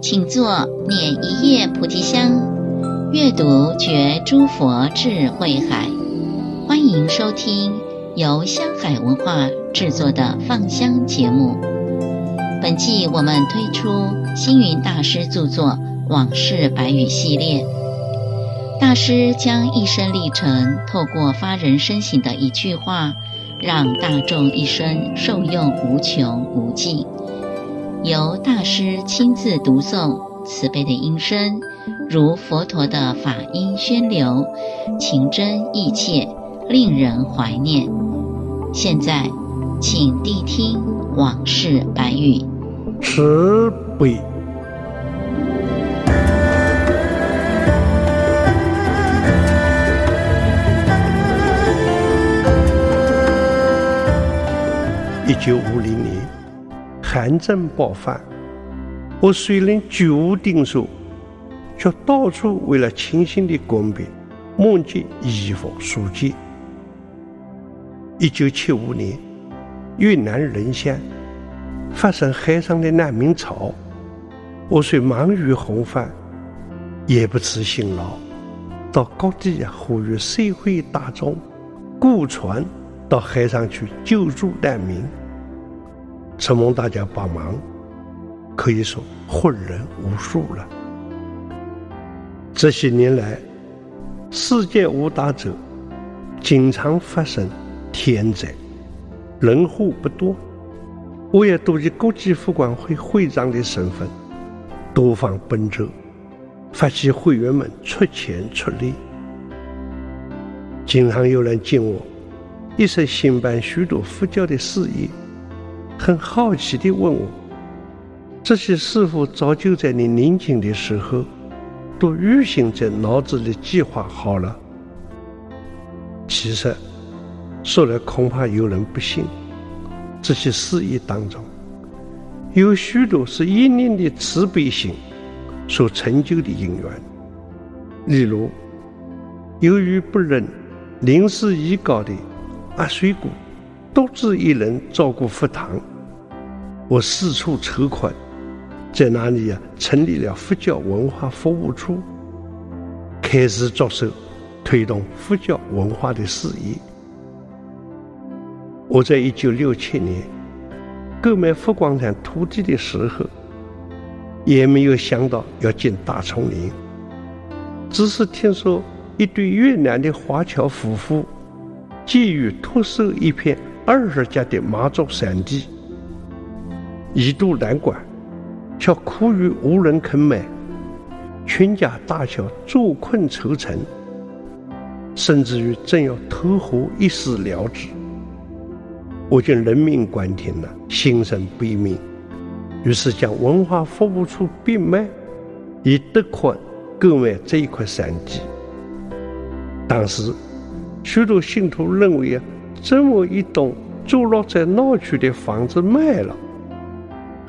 请坐，捻一叶菩提香，阅读觉诸佛智慧海。欢迎收听由香海文化制作的放香节目。本季我们推出星云大师著作《往事白语》系列，大师将一生历程透过发人深省的一句话，让大众一生受用无穷无尽。由大师亲自读诵，慈悲的音声如佛陀的法音宣流，情真意切，令人怀念。现在，请谛听往事白语。慈悲。一九五零年。寒症爆发，我虽然居无定所，却到处为了亲信的官兵募集衣服书籍。一九七五年，越南任乡发生海上的难民潮，我虽忙于弘法，也不辞辛劳，到各地呼吁社会大众雇船到海上去救助难民。承蒙大家帮忙，可以说获人无数了。这些年来，世界五大洲经常发生天灾，人祸不多。我也多以国际佛光会会长的身份，多方奔走，发起会员们出钱出力。经常有人见我，一生兴办许多佛教的事业。很好奇地问我：“这些是否早就在你年轻的时候都预先在脑子里计划好了？”其实说来恐怕有人不信。这些事业当中，有许多是一念的慈悲心所成就的因缘。例如，由于不忍临时已高的阿水谷。独自一人照顾佛堂，我四处筹款，在那里呀成立了佛教文化服务处，开始着手推动佛教文化的事业。我在一九六七年购买佛光山土地的时候，也没有想到要建大丛林，只是听说一对越南的华侨夫妇急于托收一片。二十家的妈祖山地，一度难关，却苦于无人肯买，全家大小坐困愁城，甚至于正要投河一死了之。我见人命关天了，心生悲悯，于是将文化服务处变卖，以得款购买这一块山地。当时许多信徒认为啊。这么一栋坐落在闹区的房子卖了，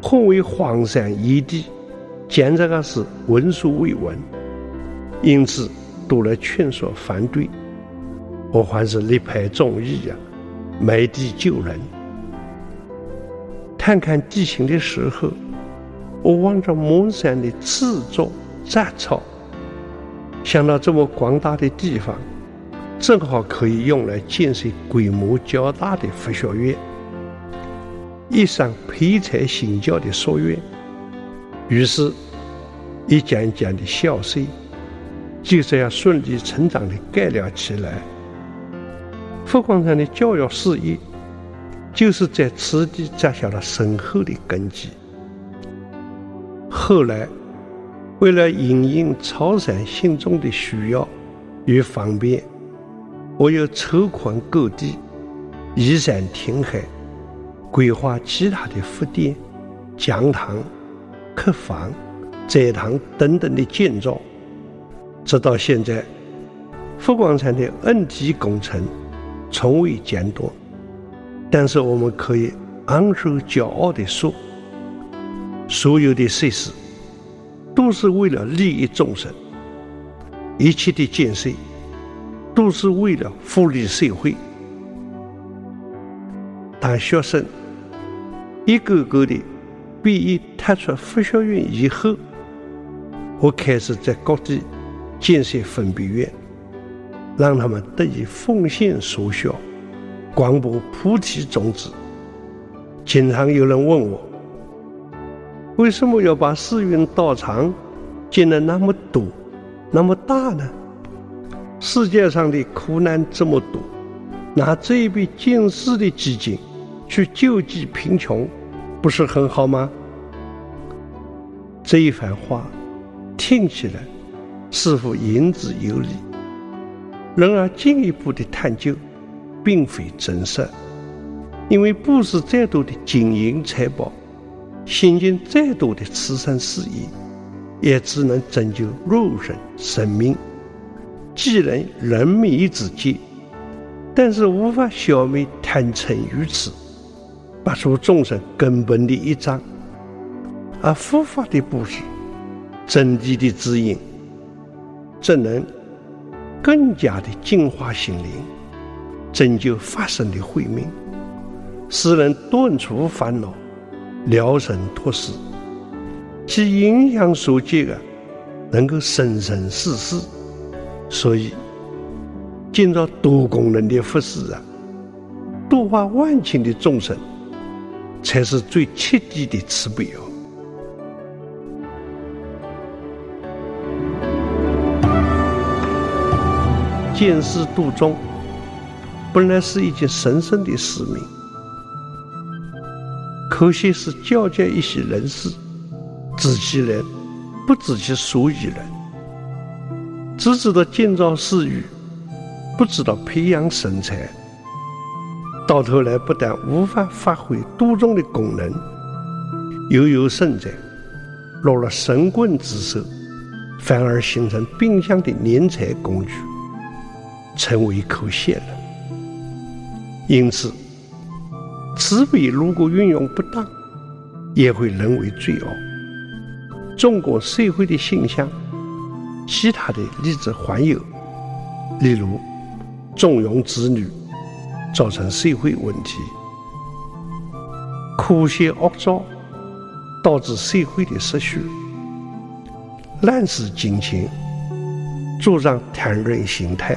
混为荒山野地，简直个是闻所未闻，因此都来劝说反对。我还是力排众议呀，买地救人。探看地形的时候，我望着满山的刺竹杂草，想到这么广大的地方。正好可以用来建设规模较大的佛学院，一上培才兴教的书院。于是，一间一间的校舍就这样顺理成章地盖了起来。佛光山的教育事业就是在此地扎下了深厚的根基。后来，为了因应潮汕信众的需要与方便。我又筹款购地，移山填海，规划其他的佛殿、讲堂、客房、斋堂等等的建造。直到现在，佛光山的恩地工程从未间断。但是我们可以昂首骄傲地说，所有的设施都是为了利益众生，一切的建设都是为了福利社会。当学生一个个的毕业踏出佛学院以后，我开始在各地建设分别院，让他们得以奉献所学，广播菩提种子。经常有人问我，为什么要把寺院道场建得那么多、那么大呢？世界上的苦难这么多，拿这一笔建寺的基金，去救济贫穷，不是很好吗？这一番话听起来似乎言之有理，然而进一步的探究，并非真实。因为布施再多的金银财宝，行进再多的慈善事业，也只能拯救肉身生命，济人人灭之劫，但是无法消灭贪嗔愚痴。拔除众生根本的业障，而佛法的布施、真谛的指引，则能更加的净化心灵，拯救法身的慧命，使人断除烦恼，了生脱死，其影响所及的，能够生生世世。所以，建造多功能的佛寺啊，度化万千的众生。才是最切底的慈悲哦。建寺度众，本来是一件神圣的使命，可惜是教诫一些人士，知其人，不知其所以然，只知道建造寺宇，不知道培养神才。到头来不但无法发挥多重的功能，又有甚者落了神棍之手，反而形成变相的敛财工具，成为口血了。因此，慈悲如果运用不当，也会沦为罪恶。中国社会的现象，其他的例子还有，例如纵容子女。造成社会问题，科学恶造，导致社会的失序；滥使金钱，助长贪婪心态；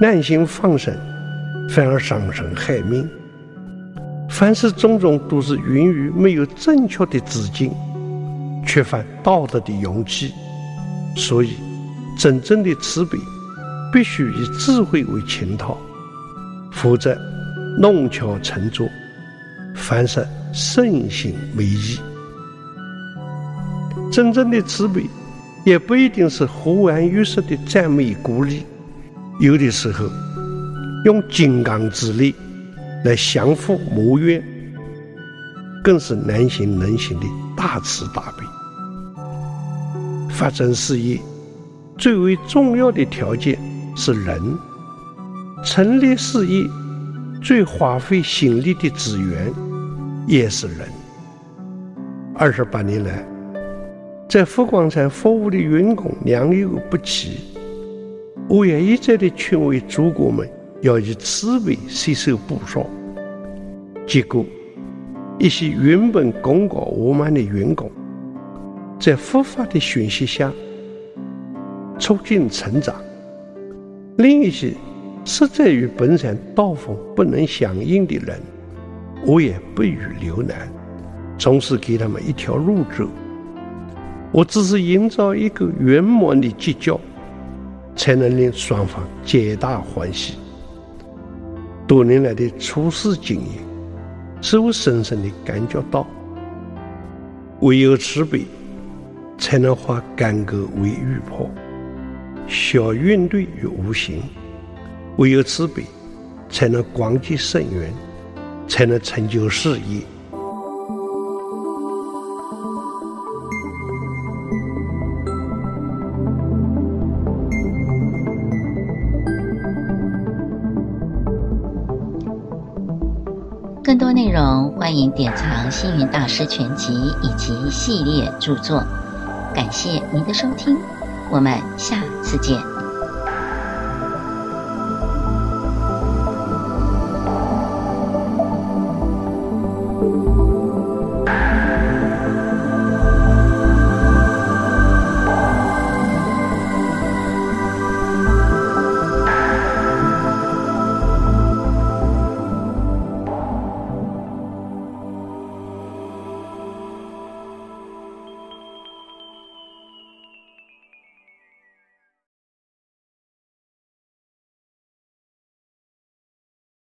滥行放生，反而伤身害命。凡是种种，都是源于没有正确的知见，缺乏道德的勇气。所以，真正的慈悲。必须以智慧为前套，否则弄巧成拙，反是身心为异。真正的慈悲，也不一定是和颜悦色的赞美鼓励，有的时候用金刚之力来降伏魔怨，更是难行能行的大慈大悲。发展事业最为重要的条件。是人成立事业最花费心力的资源，也是人。二十八年来，在佛光山服务的员工良莠不齐，我也一再的劝慰诸国们要以慈悲吸收布施。结果，一些原本功高我慢的员工，在佛法的熏习下，促进成长。另一些实在与本山道风不能相应的人，我也不予留难，总是给他们一条路走。我只是营造一个圆满的结交，才能令双方皆大欢喜。多年来的处世经验，使我深深地感觉到，唯有慈悲，才能化干戈为玉帛。消怨怼于无形，唯有慈悲，才能广结善缘，才能成就事业。更多内容，欢迎典藏《星云大师全集》以及系列著作。感谢您的收听，我们下次见。